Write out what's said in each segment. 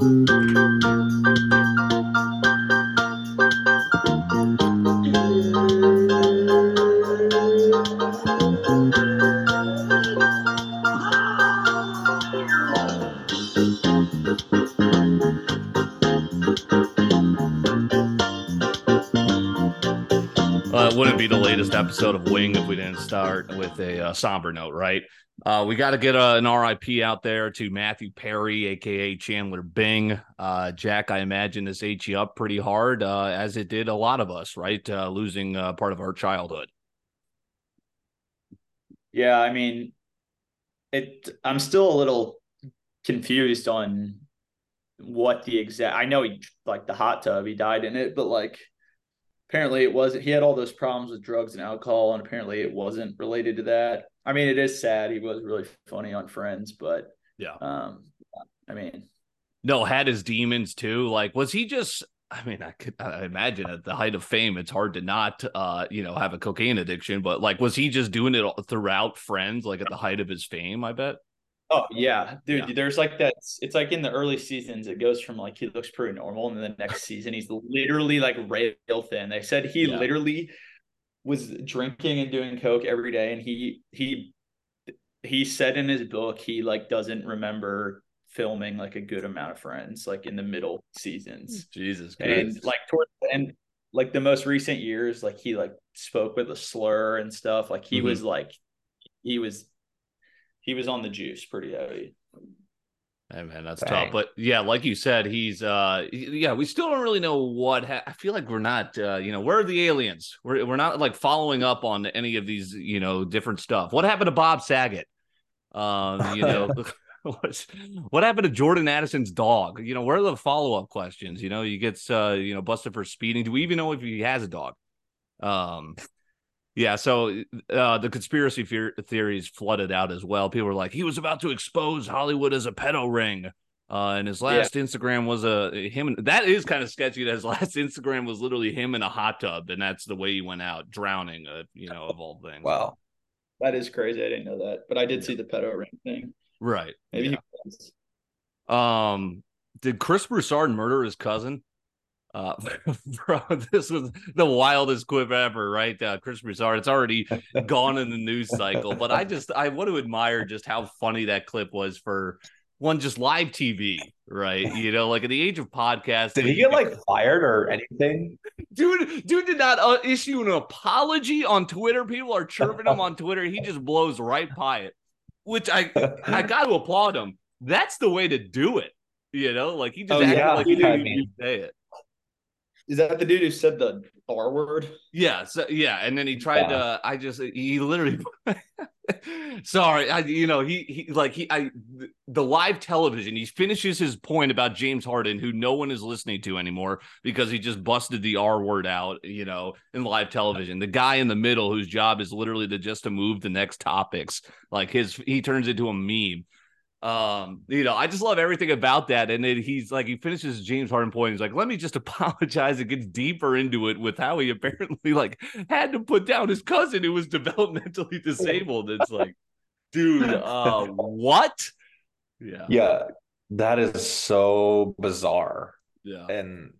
Uh, it wouldn't be the latest episode of Wing if we didn't start with a uh, somber note, right? Uh, we got to get a, an RIP out there to Matthew Perry, aka Chandler Bing. Uh, Jack, I imagine this ate you up pretty hard, uh, as it did a lot of us, right? Uh, losing uh, part of our childhood. Yeah, I mean, it. I'm still a little confused on what the exact. I know he like the hot tub, he died in it, but like apparently it wasn't. He had all those problems with drugs and alcohol, and apparently it wasn't related to that. I mean, it is sad. He was really funny on Friends, but Yeah. um, I mean, No, had his demons too. Like, was he just? I mean, I could I imagine at the height of fame, it's hard to not, uh, you know, have a cocaine addiction. But like, was he just doing it throughout Friends? Like at the height of his fame, I bet. Oh yeah, dude. Yeah. There's like that. It's like in the early seasons, it goes from like he looks pretty normal, and then the next season he's literally like rail thin. They said he Yeah. literally was drinking and doing coke every day, and he he he said in his book he like doesn't remember filming like a good amount of Friends like in the middle seasons, Jesus and like towards the end, like the most recent years, like he like spoke with a slur and stuff. Like he Mhm. was like he was he was on the juice pretty heavy. Hey man, that's Dang. tough. But yeah, like you said, he's uh yeah, we still don't really know what ha- I feel like we're not uh you know, where are the aliens? We're we're not like following up on any of these, you know, different stuff. What happened to Bob Saget? Um, you know, what's, what happened to Jordan Addison's dog? You know, where are the follow-up questions? You know, he gets uh, you know, busted for speeding. Do we even know if he has a dog? Um yeah, so uh, the conspiracy fear- theories flooded out as well. People were like, he was about to expose Hollywood as a pedo ring. Uh, and his last Instagram was a him. That is kind of sketchy. That his last Instagram was literally him in a hot tub, and that's the way he went out, drowning. Uh, you know, of all things. Wow. That is crazy. I didn't know that, but I did see the pedo ring thing. Right. Maybe Yeah. he was. Um, did Chris Broussard murder his cousin? Uh, bro, this was the wildest quip ever, right? Uh, Chris Broussard. It's already gone in the news cycle, but I just I want to admire just how funny that clip was for one just live TV, right? You know, like at the age of podcast, Did he get like fired or anything? dude? Dude did not uh, issue an apology on Twitter. People are chirping him on Twitter. He just blows right by it, which I I got to applaud him. That's the way to do it. You know, like he just Oh, acted yeah. like he didn't even say it. Is that the dude who said the R word? Yeah, so, yeah, and then he tried Yeah. to. I just he literally. sorry, I you know he he like he I the live television. He finishes his point about James Harden, who no one is listening to anymore because he just busted the R word out. You know, in live television, the guy in the middle whose job is literally to just to move the next topics. Like his he turns into a meme. Um, you know, I just love everything about that. And then he's like, he finishes James Harden point. He's like, let me just apologize. It gets deeper into it with how he apparently like had to put down his cousin who was developmentally disabled. It's like, dude, uh, what? Yeah, Yeah, that is so bizarre. yeah. And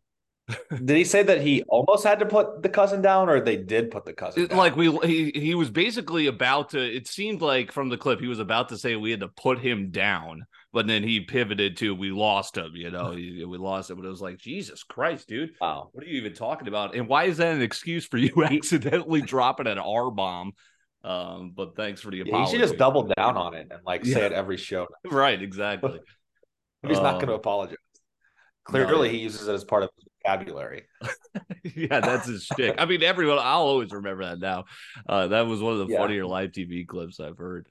did he say that he almost had to put the cousin down, or they did put the cousin down? like we he he was basically about to it seemed like from the clip he was about to say we had to put him down but then he pivoted to we lost him you know we lost him but it was like jesus christ dude wow. what are you even talking about and why is that an excuse for you accidentally dropping an r-bomb um but thanks for the Yeah, he should just double down on it and like say it every show. right exactly He's not going to Um, apologize. Clearly, yeah. he uses it as part of his vocabulary. yeah, that's his shtick. I mean, everyone, I'll always remember that now. Uh, that was one of the Yeah. funnier live TV clips I've heard.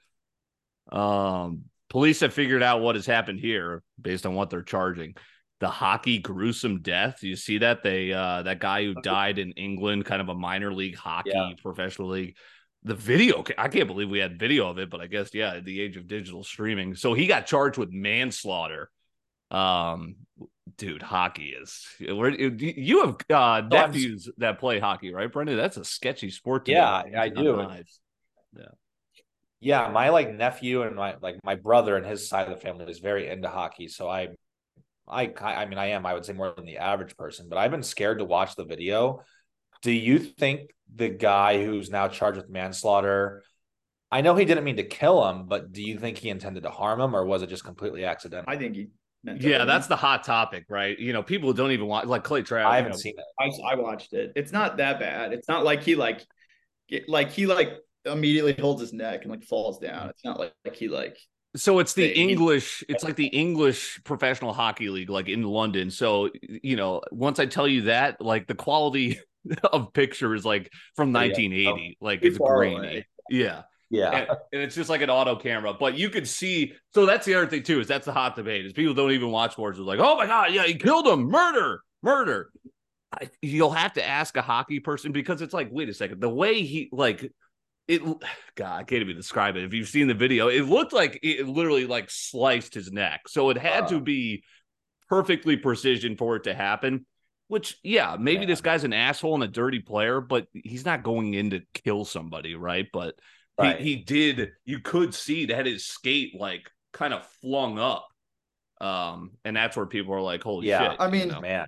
Um, police have figured out what has happened here based on what they're charging. The hockey gruesome death. You see that they uh that guy who died in England, kind of a minor league hockey Yeah. professional league. The video, I can't believe we had video of it, but I guess yeah, at the age of digital streaming. So he got charged with manslaughter. Um, dude, hockey is where you have uh I'm- nephews that play hockey, right, Brendan? That's a sketchy sport. To Yeah. I It's not do. nice. Yeah, my like nephew and my like my brother and his side of the family is very into hockey. So I I I mean I am I would say more than the average person, but I've been scared to watch the video. Do you think the guy who's now charged with manslaughter? I know he didn't mean to kill him, but do you think he intended to harm him, or was it just completely accidental? I think he. Yeah, that's the hot topic, right? You know, people don't even watch like Clay Travis. I haven't know, seen it. I, I watched it. It's not that bad. It's not like he like, like he like immediately holds his neck and like falls down. It's not like, like he like. So it's the They- English, it's like the English professional hockey league, like in London. So, you know, once I tell you that, like the quality of picture is like from oh, Yeah. 1980, like it's grainy. away. Yeah. Yeah. And, and it's just like an auto camera, but you could see. So that's the other thing too, is that's the hot debate is people don't even watch sports. It's like, oh my God, yeah, he killed him. Murder, murder. I, you'll have to ask a hockey person because it's like, wait a second, the way he like it god i can't even describe it if you've seen the video it looked like it literally like sliced his neck so it had to Uh. be perfectly precision for it to happen which yeah maybe Yeah. this guy's an asshole and a dirty player but he's not going in to kill somebody right but Right. he, he did you could see that his skate like kind of flung up um and that's where people are like holy Yeah. shit I you mean, know? Man.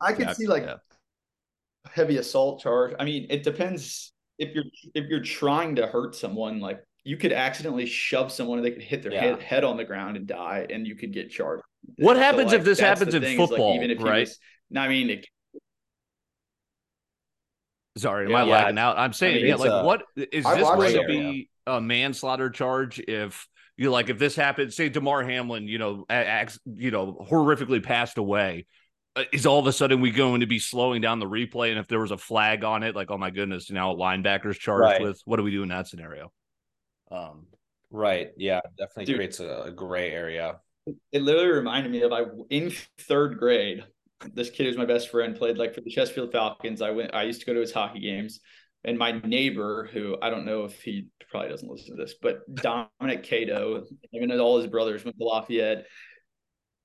I could Yeah, see like yeah. heavy assault charge. I mean, it depends if you're if you're trying to hurt someone. Like you could accidentally shove someone, and they could hit their Yeah. head, head on the ground and die, and you could get charged. What So, happens if this happens in thing is, like, football, even if right? was- no, I mean, it, Sorry, am Yeah, I yeah, lagging out? I'm saying, mean, yeah, like a- what is I this going to it. be a manslaughter charge if you like if this happened, say Damar Hamlin, you know, acts, you know, horrifically passed away. uh, Is all of a sudden we going to be slowing down the replay? And if there was a flag on it, like, oh my goodness, now a linebacker's charged Right. with what do we do in that scenario? Um, Right. Yeah. Definitely Dude. creates a, a gray area. it literally reminded me of I in third grade. This kid who's my best friend played like for the Chesterfield Falcons. I went. I used to go to his hockey games, and my neighbor, who I don't know if he probably doesn't listen to this, but Dominic Cato, even all his brothers went to Lafayette.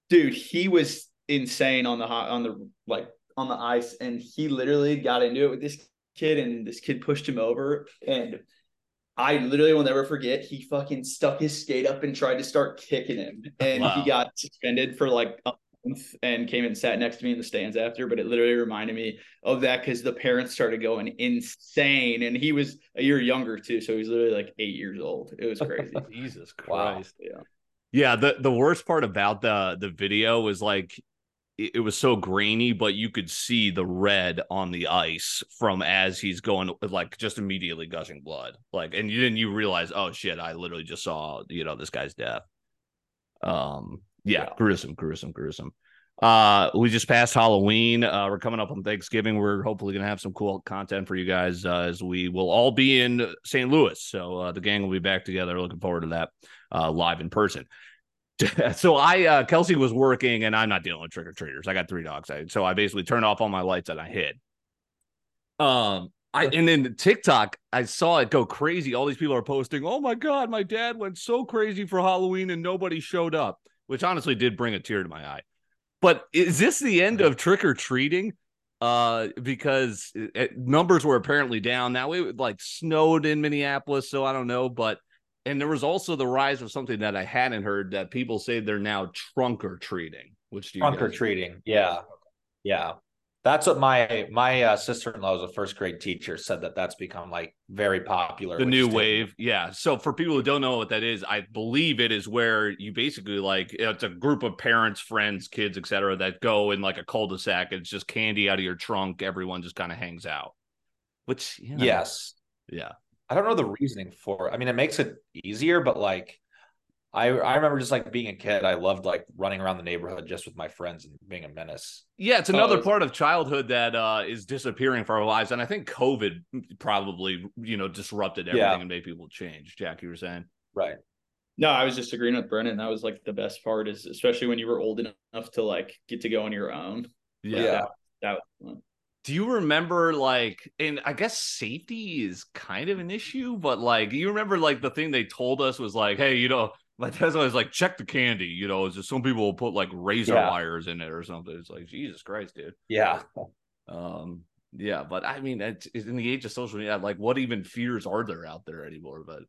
Dude, he was insane on the hot on the like on the ice, and he literally got into it with this kid, and this kid pushed him over, and I literally will never forget. He fucking stuck his skate up and tried to start kicking him, and Wow. he got suspended for like a and came and sat next to me in the stands after. But it literally reminded me of that because the parents started going insane, and he was a year younger too, so he was literally like eight years old. It was crazy. Jesus Wow. Christ. yeah, Yeah, the the worst part about the the video was like it, it was so grainy, but you could see the red on the ice from as he's going like just immediately gushing blood. Like and you didn't you realize, oh shit, I literally just saw, you know, this guy's death. Um yeah, Yeah. gruesome, gruesome, gruesome. Uh we just passed Halloween. Uh we're coming up on Thanksgiving. We're hopefully gonna have some cool content for you guys uh, as we will all be in St. Louis. So uh the gang will be back together. Looking forward to that uh live in person. so I uh Kelsey was working and I'm not dealing with trick or treaters. I got three dogs. I, so I basically turned off all my lights and I hid. Um I and then TikTok, I saw it go crazy. All these people are posting, "Oh my god, my dad went so crazy for Halloween and nobody showed up," which honestly did bring a tear to my eye. But is this the end of trick or treating? Uh, because it, it- numbers were apparently down. Now it like snowed in Minneapolis, so I don't know. But and there was also the rise of something that I hadn't heard that people say they're now trunk or treating. Which do you Trunk or treating. Yeah. Yeah. That's what my my uh, sister in law was a first grade teacher said that that's become like very popular. the new wave yeah so for people who don't know what that is i believe it is where you basically like it's a group of parents friends kids etc that go in like a cul-de-sac it's just candy out of your trunk everyone just kind of hangs out which you know, Yes. yeah I don't know the reasoning for it. I mean, it makes it easier, but like I I remember just like being a kid, I loved like running around the neighborhood just with my friends and being a menace. yeah it's another it's- part of childhood that uh is disappearing for our lives and i think covid probably you know disrupted everything Yeah. and made people change jack you were saying Right. no, I was just agreeing with Brendan. That was like the best part is especially when you were old enough to like get to go on your own. yeah. Yeah. That was fun. Do you remember like and I guess safety is kind of an issue, but like you remember like the thing they told us was like, hey, you know, my dad was like, check the candy, you know, it's just some people will put like razor Yeah. wires in it or something. It's like Jesus Christ, dude. Yeah. Um, yeah, but I mean, it's, it's in the age of social media, like what even fears are there out there anymore? But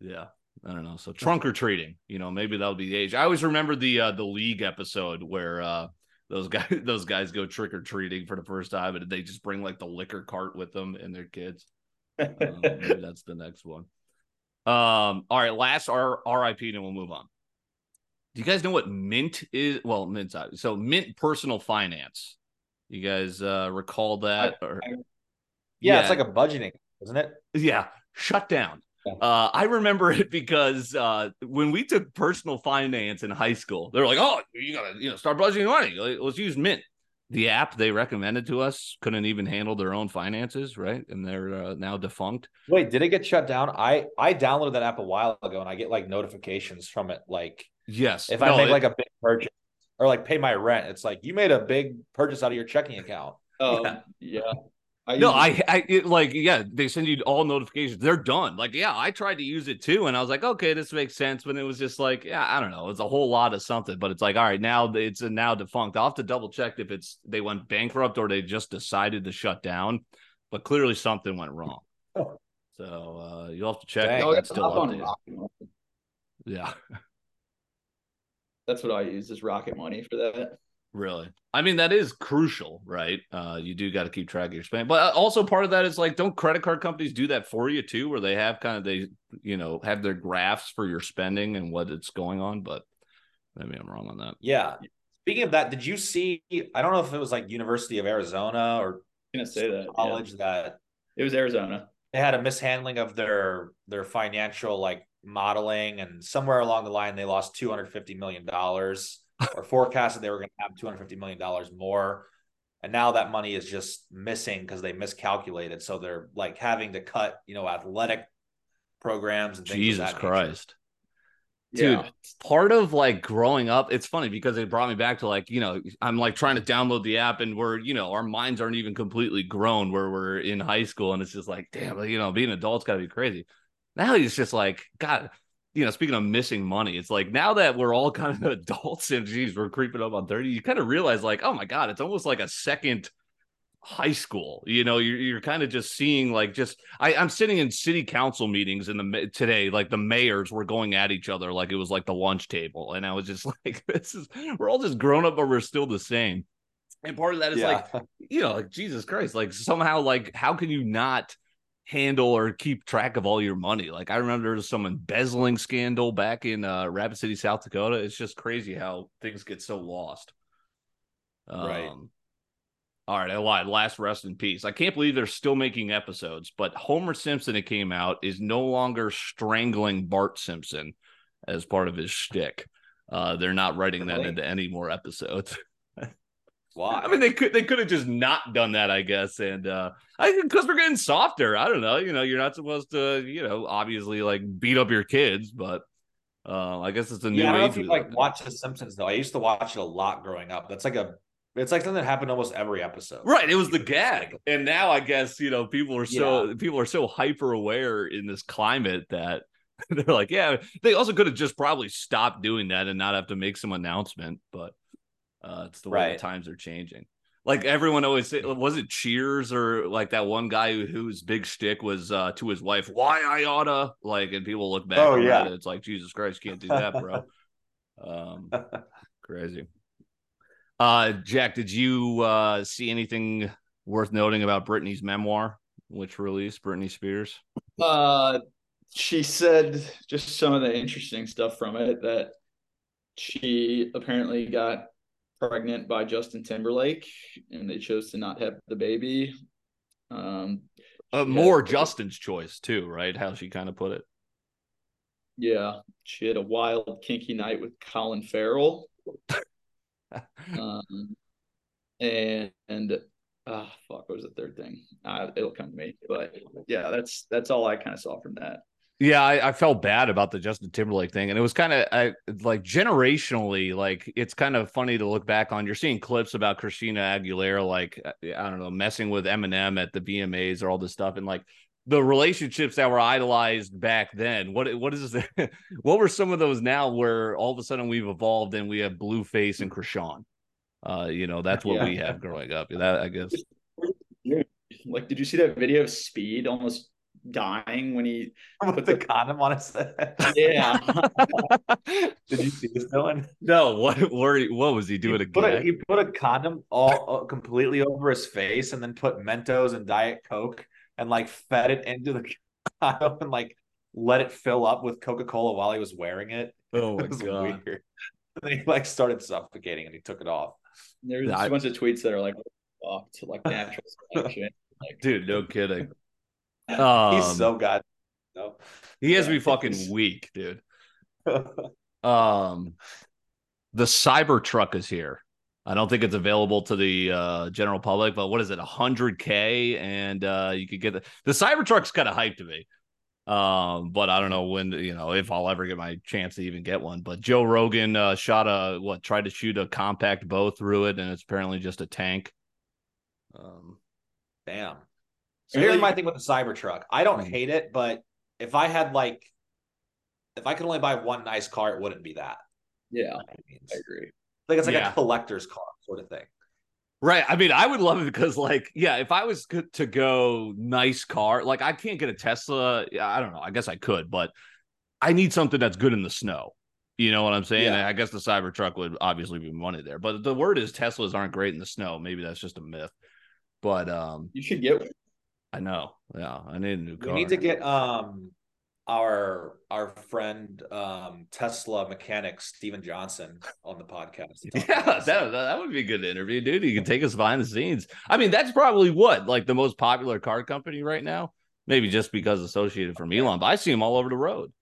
Yeah. I don't know. So trunk or treating, you know, maybe that'll be the age. I always remember the uh the league episode where uh those guys those guys go trick or treating for the first time and they just bring like the liquor cart with them and their kids. Um, maybe that's the next one. Um, all right, last R RIP, and we'll move on. Do you guys know what Mint is? Well, Mint's out. So Mint Personal Finance. You guys uh recall that? or Yeah, it's like a budgeting, isn't it? yeah, shut down. Yeah. Uh, I remember it because uh, when we took personal finance in high school, they're like, "Oh, you gotta, you know, start budgeting money. Let's use Mint." The app they recommended to us couldn't even handle their own finances, right? And they're uh, now defunct. Wait, did it get shut down? I I downloaded that app a while ago, and I get like notifications from it. Like Yes, if No, I make it- like a big purchase or like pay my rent, it's like you made a big purchase out of your checking account. Um, Yeah. yeah. I No, I, I it, like, yeah, they send you all notifications. They're done. Like, yeah, I tried to use it too, and I was like, okay, this makes sense. But it was just like, yeah, I don't know, it's a whole lot of something. But it's like, all right, now it's a now defunct. I'll have to double check if it's they went bankrupt or they just decided to shut down. But clearly something went wrong. Oh. So uh, you'll have to check. Dang. That's still up on. Rocket Yeah, That's what I use is Rocket Money for that. Really. I mean, that is crucial, right? Uh, you do got to keep track of your spending, but uh, also part of that is like, don't credit card companies do that for you too, where they have kind of they, you know, have their graphs for your spending and what it's going on. But maybe I'm wrong on that. Yeah. Speaking of that, did you see? I don't know if it was like University of Arizona or gonna say that. yeah. college that It was Arizona. they had a mishandling of their their financial like modeling, and somewhere along the line they lost two hundred fifty million dollars, or forecasted they were going to have two hundred fifty million dollars more, and now that money is just missing because they miscalculated. So they're like having to cut, you know, athletic programs and things. of Jesus that nature. Christ. Dude, Yeah. part of like growing up, it's funny because it brought me back to like, you know, I'm like trying to download the app and we're, you know, our minds aren't even completely grown where we're in high school. And it's just like, damn, you know, being an adult's got to be crazy. Now he's just like, God, you know, speaking of missing money, it's like now that we're all kind of adults and geez, we're creeping up on 30, you kind of realize like, oh my God, it's almost like a second high school you know you're, you're kind of just seeing like just I, i'm sitting in city council meetings in the today like the mayors were going at each other like it was like the lunch table and i was just like this is we're all just grown up but we're still the same. And part of that is like you know like jesus christ like somehow like how can you not handle or keep track of all your money like i remember there was some embezzling scandal back in uh rapid city south dakota it's just crazy how things get so lost Right. Um, all right, I lied. Last rest in peace. I can't believe they're still making episodes, but Homer Simpson, it came out, is no longer strangling Bart Simpson as part of his shtick. Uh, they're not writing that into any more episodes. Why? I mean, they could they could have just not done that, I guess. And uh I because we're getting softer. I don't know. You know, you're not supposed to, you know, obviously like beat up your kids, but uh, I guess it's a new yeah, I don't know if you like watch The Simpsons though. I used to watch it a lot growing up. That's like a, it's like something that happened almost every episode. Right, it was the gag, and now I guess you know people are so people are so hyper aware in this climate that they're like, yeah, they also could have just probably stopped doing that and not have to make some announcement, but uh, it's the way the times are changing. Like everyone always say, was it Cheers or like that one guy who, whose big shtick was uh, to his wife, "Why I oughta," like, and people look back. Oh, yeah. that, it's like Jesus Christ, can't do that, bro. um, crazy. Uh, Jack, did you uh, see anything worth noting about Britney's memoir, which released Britney Spears? Uh, she said just some of the interesting stuff from it that she apparently got pregnant by Justin Timberlake and they chose to not have the baby. Um, Uh, more had- Justin's choice too, right? How she kind of put it. Yeah, she had a wild kinky night with Colin Farrell. um, and and ah fuck, what was the third thing? Uh, it'll come to me. But yeah, that's that's all I kind of saw from that. Yeah, I, I felt bad about the Justin Timberlake thing, and it was kind of like generationally, like it's kind of funny to look back on. You're seeing clips about Christina Aguilera, like uh, I don't know, messing with Eminem at the VMAs or all this stuff, and like the relationships that were idolized back then. What what is this? what were some of those now where all of a sudden we've evolved and we have Blueface and Chrisean? Uh, you know, that's what Yeah. we have growing up. That I guess. Like, did you see that video of Speed almost dying when he put the condom on his head. yeah Did you see this, Dylan? No, what were he- what was he doing he, put a, again? he put a condom all uh, completely over his face and then put Mentos and Diet Coke and like fed it into the condom and like let it fill up with Coca Cola while he was wearing it. Oh my It was god. weird. And then he like started suffocating and he took it off. there's I- a bunch of tweets that are like off to like natural selection like Dude, no kidding. Um, He's so god. No. he has me fucking weak, dude. Um, the Cybertruck is here. I don't think it's available to the uh, general public, but what is it, hundred k, and uh, you could get the the Cybertruck's kind of hyped to me. Um, but I don't know when you know if I'll ever get my chance to even get one. But Joe Rogan uh, shot a what tried to shoot a compact bow through it, and it's apparently just a tank. Um, Damn. So here's my thing with the Cybertruck. I don't Mhm. hate it, but if I had like, if I could only buy one nice car, it wouldn't be that. yeah by any means. i agree Like it's like Yeah. a collector's car sort of thing. Right. I mean, I would love it because, like, yeah, if I was to go nice car, like, I can't get a Tesla. Yeah, I don't know. I guess I could, but I need something that's good in the snow. You know what I'm saying? Yeah. I guess the Cybertruck would obviously be money there. But the word is Teslas aren't great in the snow. Maybe that's just a myth. But um, you should get one I know. Yeah, I need a new car. We need to get um our our friend um Tesla mechanic Steven Johnson on the podcast. Yeah, that, that would be a good interview, dude. You can take us behind the scenes. I mean, that's probably what like the most popular car company right now. Maybe just because associated from Elon, but I see them all over the road.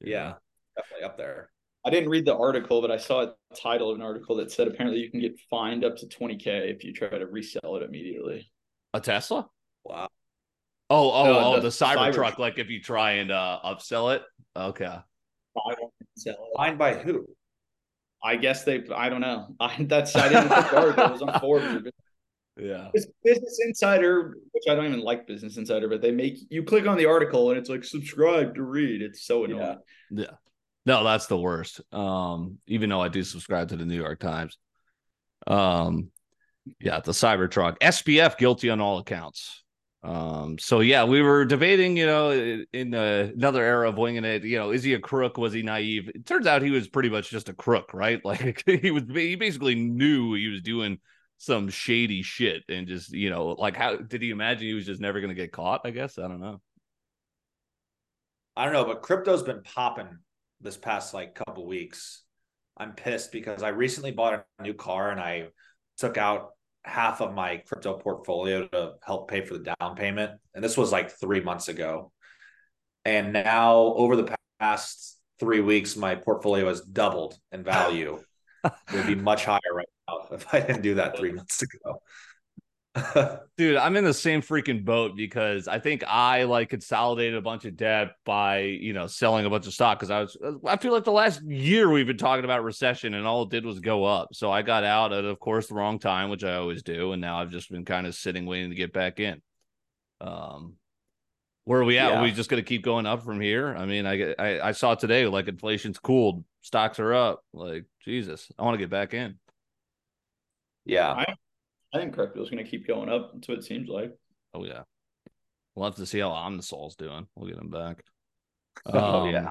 You yeah, definitely up there. i didn't read the article but i saw a title of an article that said apparently you can get fined up to 20k if you try to resell it immediately a Tesla. Wow. Oh, oh, No, oh, the the, Cybertruck. Cybertruck. Like if you try and uh upsell it. Okay. Fined by who? I guess they. I don't know. I, that's. I didn't the article. It was on Forbes. or Yeah. It's Business Insider, which I don't even like Business Insider, but they make you click on the article and it's like subscribe to read. It's so annoying. Yeah. No, that's the worst. Um, even though I do subscribe to the New York Times. Um, yeah, the Cybertruck. SPF guilty on all accounts. Um, so yeah, we were debating, you know, in uh, another era of winging it, you know, is he a crook? Was he naive? It turns out he was pretty much just a crook, right? Like he was, he basically knew he was doing some shady shit and just, you know, like how did he imagine he was just never going to get caught? I guess. I don't know. I don't know, but crypto's been popping this past like couple weeks. I'm pissed because I recently bought a new car and I took out half of my crypto portfolio to help pay for the down payment. And this was like three months ago. And now over the past three weeks, my portfolio has doubled in value. it would be much higher right now if I didn't do that three months ago. Dude, I'm in the same freaking boat because I think I like consolidated a bunch of debt by, you know, selling a bunch of stock because I was I feel like the last year we've been talking about recession and all it did was go up. So I got out at of course the wrong time, which I always do, and now I've just been kind of sitting waiting to get back in. Um where are we at? Yeah. Are we just gonna keep going up from here? I mean, I I, I saw today like inflation's cooled, stocks are up. Like Jesus, I want to get back in. yeah. I think crypto's going to keep going up. That's what it seems like. Oh yeah. We'll have to see how Omnisol's doing. We'll get him back. Oh, Um, yeah.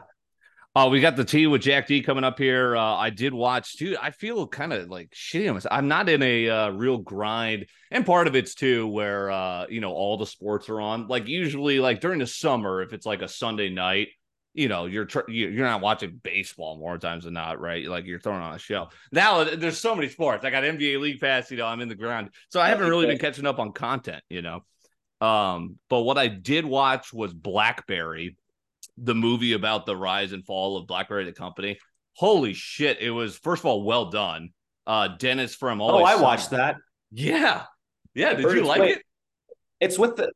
Oh, we got the tea with Jack D coming up here. Uh, I did watch, too. I feel kind of like shitty on myself. I'm not in a uh, real grind, and part of it's too where uh, you know all the sports are on. Like usually, like during the summer, if it's like a Sunday night, you know you're tr- you- you're not watching baseball more times than not, right? Like you're throwing on a show. Now there's so many sports. I got NBA League Pass. You know, I'm in the ground, so I haven't really been catching up on content. You know, um, but what I did watch was Blackberry, the movie about the rise and fall of BlackBerry the company. Holy shit! It was first of all well done. Uh, Dennis from Oh, I watched that. Yeah, yeah. Did you like great. it? It's with the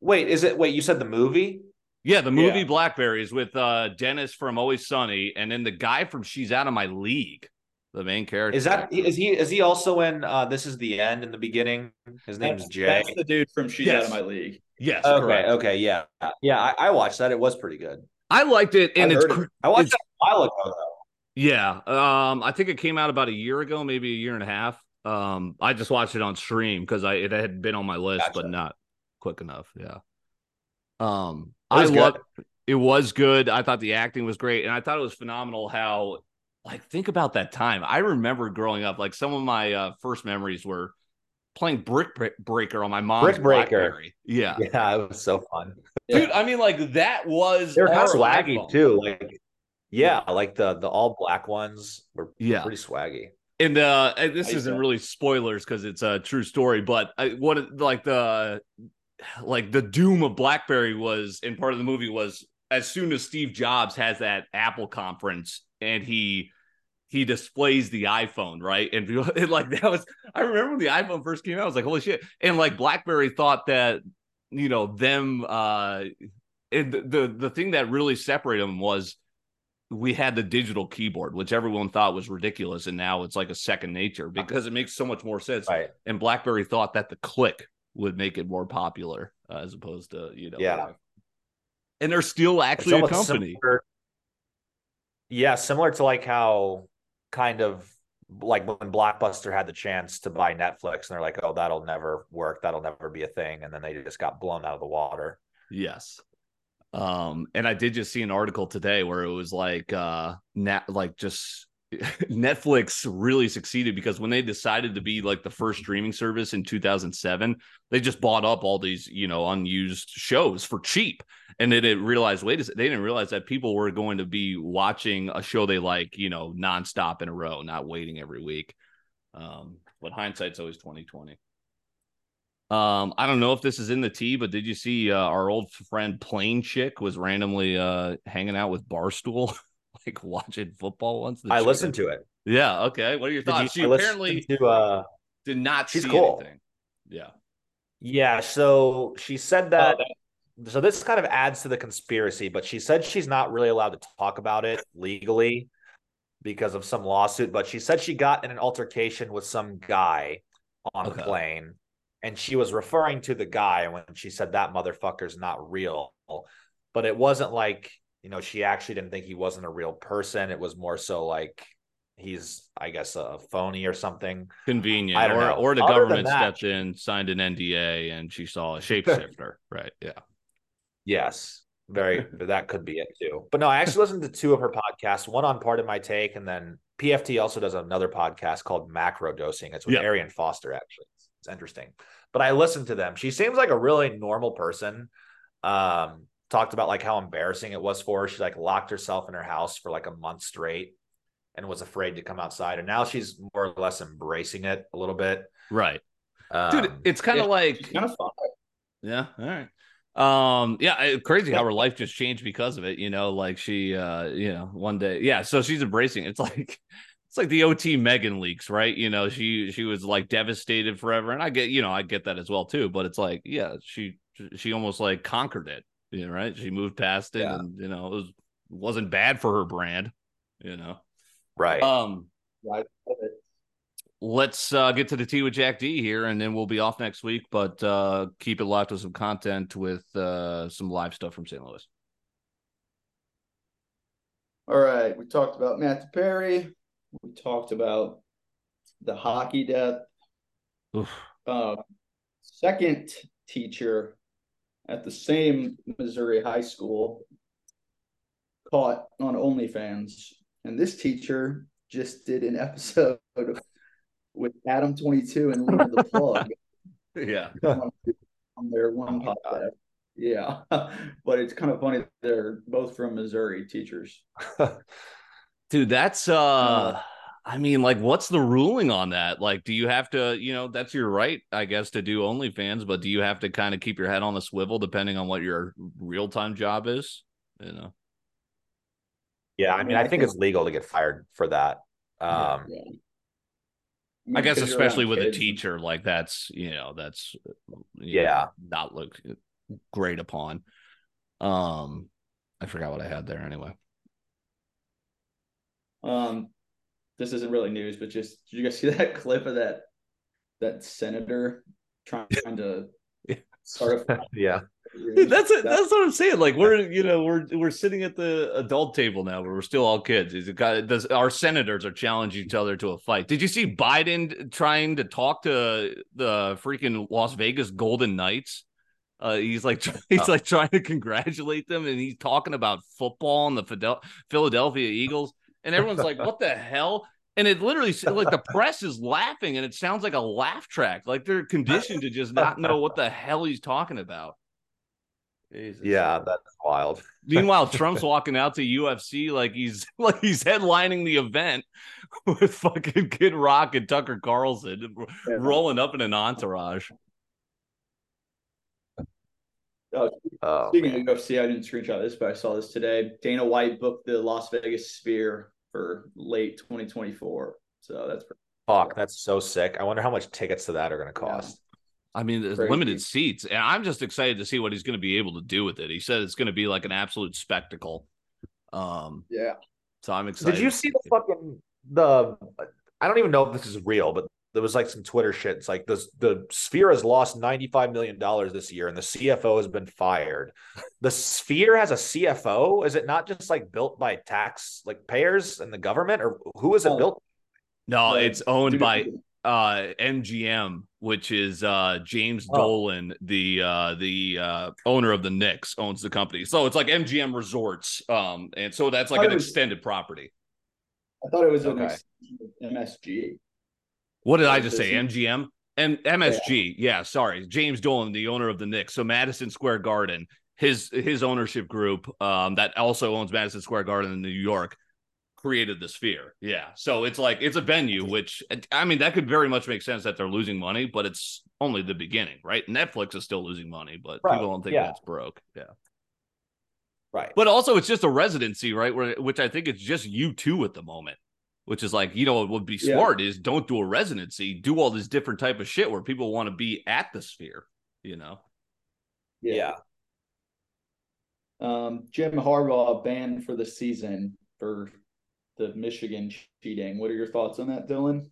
wait, is it wait, you said the movie? Yeah, the movie Yeah. Blackberry is with uh Dennis from Always Sunny, and then the guy from She's Out of My League, the main character. Is that is he is he also in uh This Is the End in the beginning? His name's That's- Jay. That's the dude from She's Yes. Out of My League. Yes, Okay, correct. okay, yeah. Yeah, I, I watched that. It was pretty good. I liked it, and I it's it. I watched It's- that a while ago though. Yeah. Um, I think it came out about a year ago, maybe a year and a half. Um, I just watched it on stream because I it had been on my list, Gotcha. but not quick enough. Yeah. Um, I love it was good. I thought the acting was great, and I thought it was phenomenal how like think about that time. I remember growing up, like some of my uh, first memories were playing Brick Breaker on my mom's Brick Breaker. BlackBerry. Yeah. Yeah, it was so fun. dude. I mean, like that was They were kind of swaggy iPhone. too. Like, yeah, like the the all black ones were Yeah. pretty swaggy. And uh, this isn't really spoilers because it's a true story, but I, what like the like the doom of BlackBerry was, and part of the movie was as soon as Steve Jobs has that Apple conference and he he displays the iPhone, right? And, and like that was, I remember when the iPhone first came out, I was like, holy shit! And like BlackBerry thought that you know them, uh, and the the, the thing that really separated them was we had the digital keyboard, which everyone thought was ridiculous, and now it's like a second nature because it makes so much more sense. Right. And BlackBerry thought that the click would make it more popular uh, as opposed to you know. Yeah. And they're still actually a company. similar- yeah, similar to like how kind of like when Blockbuster had the chance to buy Netflix and they're like, oh, that'll never work. That'll never be a thing. And then they just got blown out of the water. Yes. Um, and I did just see an article today where it was like uh net like just Netflix really succeeded because when they decided to be like the first streaming service in 2007, they just bought up all these, you know, unused shows for cheap. And they didn't realize, wait they didn't realize that people were going to be watching a show they like, you know, nonstop in a row, not waiting every week. Um, but hindsight's always 2020. Um, I don't know if this is in the tea, but did you see uh, our old friend Plane Chick was randomly uh hanging out with Barstool, like watching football once? The I chick- listened to it. Yeah. Okay. What are your Did you- thoughts? she I apparently to uh did not she's see cool. anything. Yeah. Yeah, so she said that. So this kind of adds to the conspiracy, but she said she's not really allowed to talk about it legally because of some lawsuit. But she said she got in an altercation with some guy on Okay. a plane, and she was referring to the guy when she said that motherfucker's not real. But it wasn't like you know she actually didn't think he wasn't a real person. It was more so like he's, I guess, a phony or something. Convenient. I don't or know. or the Other government that- stepped in, signed an NDA, and she saw a shapeshifter. right. Yeah. Yes, very. that could be it too. But no, I actually listened to two of her podcasts. One on Pardon My Take, and then PFT also does another podcast called Macro Dosing. It's with Yeah. Arian Foster. Actually, it's, it's interesting. But I listened to them. She seems like a really normal person. Um, talked about like how embarrassing it was for her. She like locked herself in her house for like a month straight and was afraid to come outside. And now she's more or less embracing it a little bit. Right. Um, Dude, it's kind of yeah, like kind of fun. Yeah. All right. Um, yeah, crazy how her life just changed because of it, you know, like she uh, you know, one day. Yeah, so she's embracing it. It's like it's like the OT Megan leaks, right? You know, she she was like devastated forever. And I get, you know, I get that as well too, but it's like, yeah, she she almost like conquered it, you know, right? She moved past it Yeah. and you know, it was wasn't bad for her brand, you know. right. Um Right. let's uh, get to the tea with Jack D here, and then we'll be off next week. But uh, keep it locked with some content with uh, some live stuff from St. Louis. All right. We talked about Matt Perry. We talked about the hockey death. Uh, second teacher at the same Missouri high school caught on OnlyFans. And this teacher just did an episode with Adam 22 and Lena the Plug Yeah, on their one Oh, podcast. Yeah. but it's kind of funny. They're both from Missouri teachers. dude, that's uh. I mean, like, what's the ruling on that? Like, do you have to, you know, that's your right, I guess, to do OnlyFans, but do you have to kind of keep your head on the swivel depending on what your real time job is? You know, Yeah, I mean, I think it's legal to get fired for that. Um, Yeah. I guess because you're around especially with a teacher, like that's you know that's you know, Yeah. not looked great upon. Um, I forgot what I had there anyway. Um, this isn't really news, but just did you guys see that clip of that that senator trying to Yeah. start a yeah. Dude, that's it. That's what I'm saying. Like we're, you know, we're we're sitting at the adult table now, where we're still all kids. Is it got does our senators are challenging each other to a fight? Did you see Biden trying to talk to the freaking Las Vegas Golden Knights Uh, he's like he's Oh. like trying to congratulate them, and he's talking about football and the Fidel- Philadelphia Eagles, and everyone's like, "What the hell?" And it literally like the press is laughing, and it sounds like a laugh track. Like they're conditioned to just not know what the hell he's talking about. Jesus. Yeah, that's wild. Meanwhile, Trump's walking out to UFC like he's like he's headlining the event with fucking Kid Rock and Tucker Carlson rolling up in an entourage. Oh, Speaking man. of UFC, I didn't screenshot this, but I saw this today. Dana White booked the Las Vegas Sphere for late 2024. So that's pretty fuck, that's so sick. I wonder how much tickets to that are going to Yeah. cost. I mean, there's Crazy. limited seats, and I'm just excited to see what he's going to be able to do with it. He said it's going to be like an absolute spectacle. Um, yeah. so I'm excited. Did you see the fucking the? I don't even know if this is real, but there was like some Twitter shit. It's like the the Sphere has lost ninety five million dollars this year, and the CFO has been fired. The Sphere has a CFO. Is it not just like built by tax like payers and the government, or who is it Oh. built? No, Right. it's owned Dude, by uh MGM, which is uh James Oh. Dolan, the uh the uh owner of the Knicks, owns the company. So it's like MGM Resorts. Um, and so that's like an was- extended property. I thought it was Okay. extension of MSG. What did I just say? MGM and MSG. Yeah, sorry. James Dolan, the owner of the Knicks. So Madison Square Garden, his his ownership group, um, that also owns Madison Square Garden in New York, created the sphere. Yeah. So it's like it's a venue, which I mean, that could very much make sense that they're losing money, but it's only the beginning, right? Netflix is still losing money, but Right, people don't think yeah. that's broke. Yeah. Right. But also it's just a residency, right? Where which I think it's just U2 at the moment. Which is like, you know, what would be Yeah. smart is don't do a residency, do all this different type of shit where people want to be at the sphere, you know. yeah. Um, Jim Harbaugh banned for the season for the Michigan cheating. What are your thoughts on that, Dylan?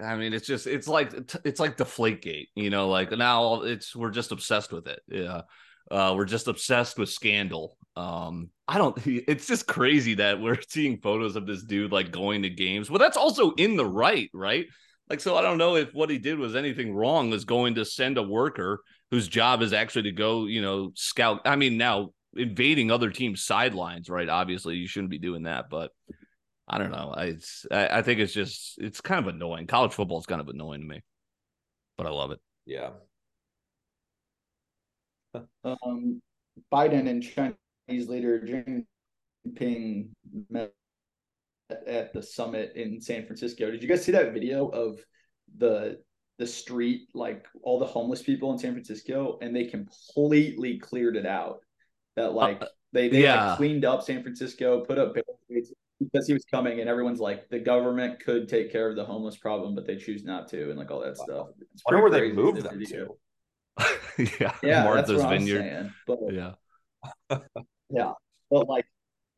I mean, it's just it's like it's like Deflategate, you know. Like now, it's we're just obsessed with it. Yeah, uh, we're just obsessed with scandal. Um, I don't. It's just crazy that we're seeing photos of this dude like going to games, but that's also in the right, right? Like, so I don't know if what he did was anything wrong. Was going to send a worker whose job is actually to go, you know, scout. I mean, now invading other teams' sidelines, right? Obviously, you shouldn't be doing that, but I don't know. I, it's I, I think it's just it's kind of annoying. College football is kind of annoying to me, but I love it. Yeah. Um, Biden and Chinese leader Xi Jinping met at the summit in San Francisco. Did you guys see that video of the the street, like all the homeless people in San Francisco, and they completely cleared it out. That like they they yeah. like cleaned up San Francisco, put up barricades because he was coming, and everyone's like, the government could take care of the homeless problem, but they choose not to, and like all that stuff. It's I wonder where pretty they moved them video. to. yeah, Yeah, Martha's that's what Vineyard. I'm saying. But Yeah, but like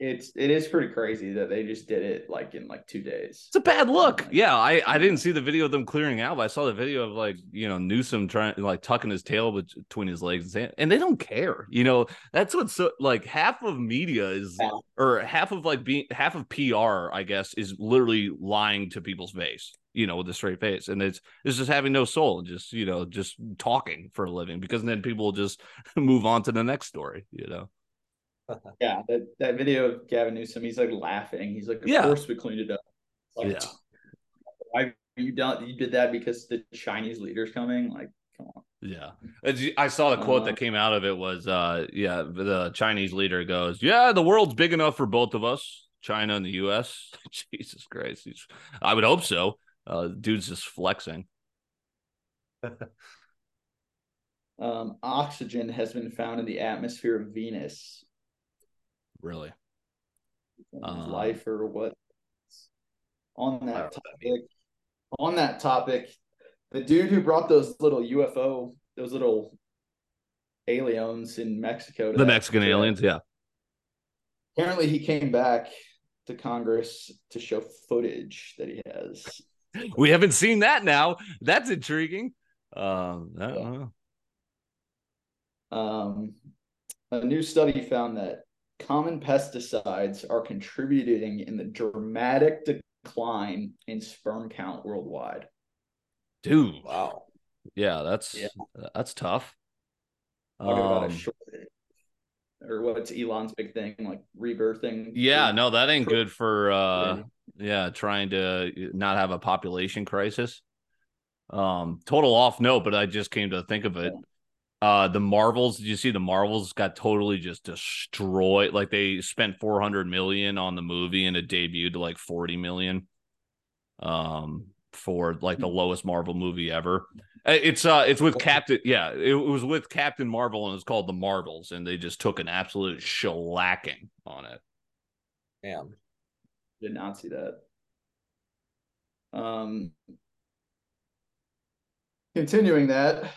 it's it is pretty crazy that they just did it like in like two days. it's a bad look. Yeah, I I didn't see the video of them clearing out, but I saw the video of like you know Newsom trying like tucking his tail between his legs, and saying- and they don't care. You know, that's what's so like half of media is Yeah. or half of like being half of PR, I guess, is literally lying to people's face. You know, with a straight face, and it's it's just having no soul, and just you know, just talking for a living, because then people will just move on to the next story. You know. Yeah, that, that video of Gavin Newsom, he's like laughing. He's like, Of Yeah. course we cleaned it up. Like, Yeah. Why you done you did that because the Chinese leader's coming? Like, come on. Yeah. I saw the quote Uh, that came out of it was uh yeah, the Chinese leader goes, "Yeah, the world's big enough for both of us, China and the US." Jesus Christ. He's, I would hope so. Uh dude's just flexing. Um, oxygen has been found in the atmosphere of Venus. Really. Uh, life or what? On I don't know that topic, on that topic, the dude who brought those little UFO, those little aliens in Mexico, the Mexican aliens, yeah. Apparently, he came back to Congress to show footage that he has. We haven't seen that now. That's intriguing. Um I don't know. Um, a new study found that common pesticides are contributing in the dramatic decline in sperm count worldwide. Dude. Wow. Yeah, that's Yeah. that's tough. Talking about a Um, short or what's Elon's big thing, like rebirthing. yeah, no, that ain't good for uh Yeah. yeah, trying to not have a population crisis. Um, total off note, but I just came to think of it. Uh, the Marvels, did you see the Marvels got totally just destroyed? Like they spent 400 million on the movie and it debuted to like 40 million. Um, for like the lowest Marvel movie ever. Uh, It's uh, it's with Captain. Yeah, it was with Captain Marvel and it's called the Marvels, and they just took an absolute shellacking on it. Damn. Did not see that. Um, continuing that,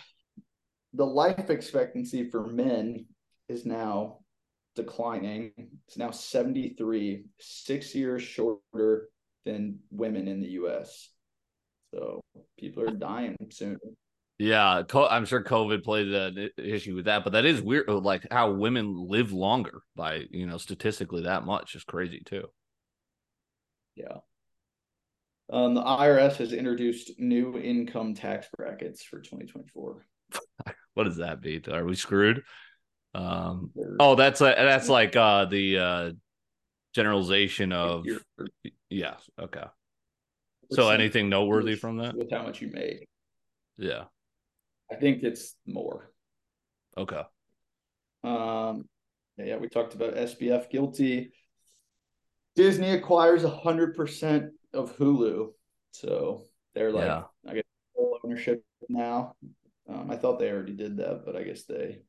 the life expectancy for men is now declining. It's now 73, six years shorter than women in the US. So people are dying sooner. Yeah, I'm sure COVID played an issue with that, but that is weird. uh, Like how women live longer by you know statistically that much is crazy too. Yeah. Um, the IRS has introduced new income tax brackets for 2024. What does that mean? Are we screwed? Um. Oh, that's a, that's like uh the uh generalization of yeah. Okay. So anything noteworthy with- from that? with how much you made? Yeah. I think it's more. Okay. Um, yeah, yeah, we talked about SBF guilty. Disney acquires a hundred percent of Hulu, so they're like, Yeah. I guess, full ownership now. Um, I thought they already did that, but I guess they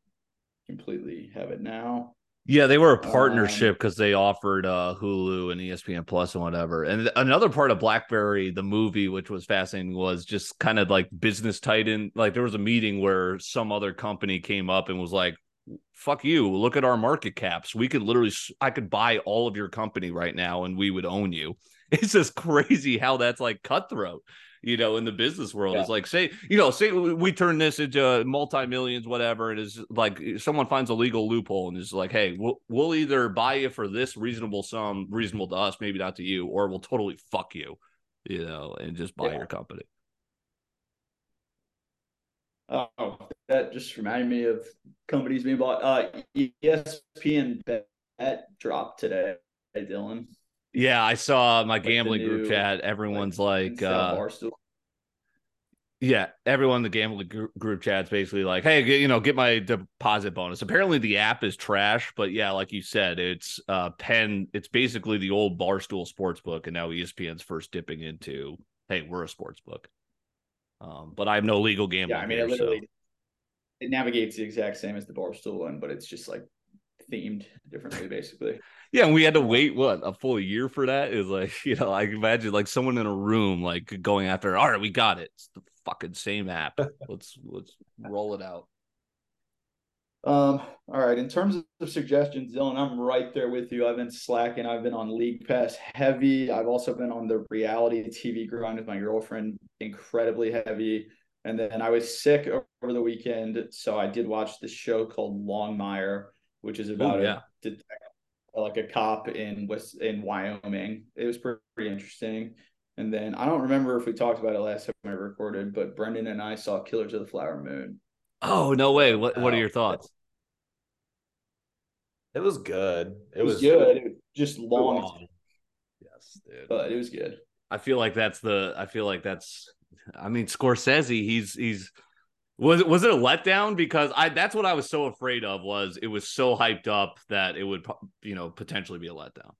completely have it now. Yeah, they were a Um, partnership because they offered uh Hulu and ESPN Plus and whatever. And another part of BlackBerry, the movie, which was fascinating, was just kind of like business titan. Like there was a meeting where some other company came up and was like, "Fuck you! Look at our market caps. We could literally, I could buy all of your company right now, and we would own you." It's just crazy how that's like cutthroat. You know, in the business world, Yeah. it's like say, you know, say we turn this into multi millions, whatever. It is like someone finds a legal loophole and is like, hey, we'll we'll either buy you for this reasonable sum, reasonable to us, maybe not to you, or we'll totally fuck you, you know, and just buy Yeah. your company. Oh, that just reminded me of companies being bought. Uh, ESPN bet dropped today. Dylan. Yeah, I saw my the gambling group new, chat. Everyone's like, of uh, Barstool. yeah, everyone in the gambling gr- group chat's basically like, hey, get, you know, get my deposit bonus. Apparently, the app is trash, but yeah, like you said, it's uh, Penn. It's basically the old Barstool Sportsbook, and now ESPN's first dipping into, hey, we're a sportsbook. Um, but I have no legal gambling. Yeah, I mean, here, it so- literally it navigates the exact same as the Barstool one, but it's just like themed differently, basically. Yeah, and we had to wait what a full year for that. Is like you know, I imagine like someone in a room like going after. All right, we got it. It's the fucking same app. let's let's roll it out. Um, all right. In terms of suggestions, Dylan, I'm right there with you. I've been slacking. I've been on League Pass heavy. I've also been on the reality TV grind with my girlfriend, incredibly heavy. And then I was sick over the weekend, so I did watch this show called Longmire, which is about yeah. a detective, like a cop in West in Wyoming. It was pretty, pretty interesting. And then I don't remember if we talked about it last time I recorded, but Brendan and I saw Killers of the Flower Moon. Oh no way! What what are your thoughts? It was good. It, It was was good. It was just long, long. Yes, dude. but it was good. I feel like that's the. I feel like that's. I mean, Scorsese. He's he's. Was it was it a letdown? Because I that's what I was so afraid of was it was so hyped up that it would you know potentially be a letdown.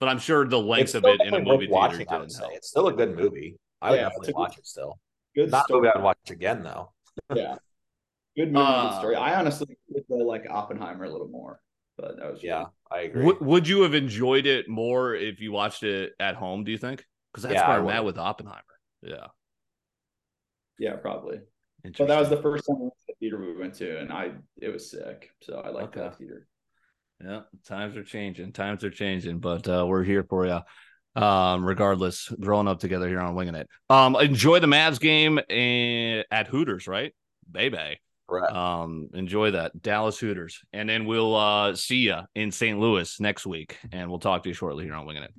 But I'm sure the length of it in a movie worth theater didn't say. help. It's still a good movie. I would Yeah, definitely it's a- watch it still. Good Not story. movie I'd watch again though. Yeah, good movie, Uh, good story. I honestly would like Oppenheimer a little more, but that was Yeah, I agree. Would, would you have enjoyed it more if you watched it at home? Do you think? Because that's Yeah, where I I'm at with Oppenheimer. Yeah, yeah, probably. But interesting. that was the first time we went to the theater we went to, and I it was sick, so I like Okay. that theater. Yeah, times are changing. Times are changing, but uh, we're here for you. Um, regardless, growing up together here on Winging It. Um, enjoy the Mavs game and, at Hooters, right? Baby. Right. Um, enjoy that Dallas Hooters, and then we'll uh see you in St. Louis next week, and we'll talk to you shortly here on Winging It.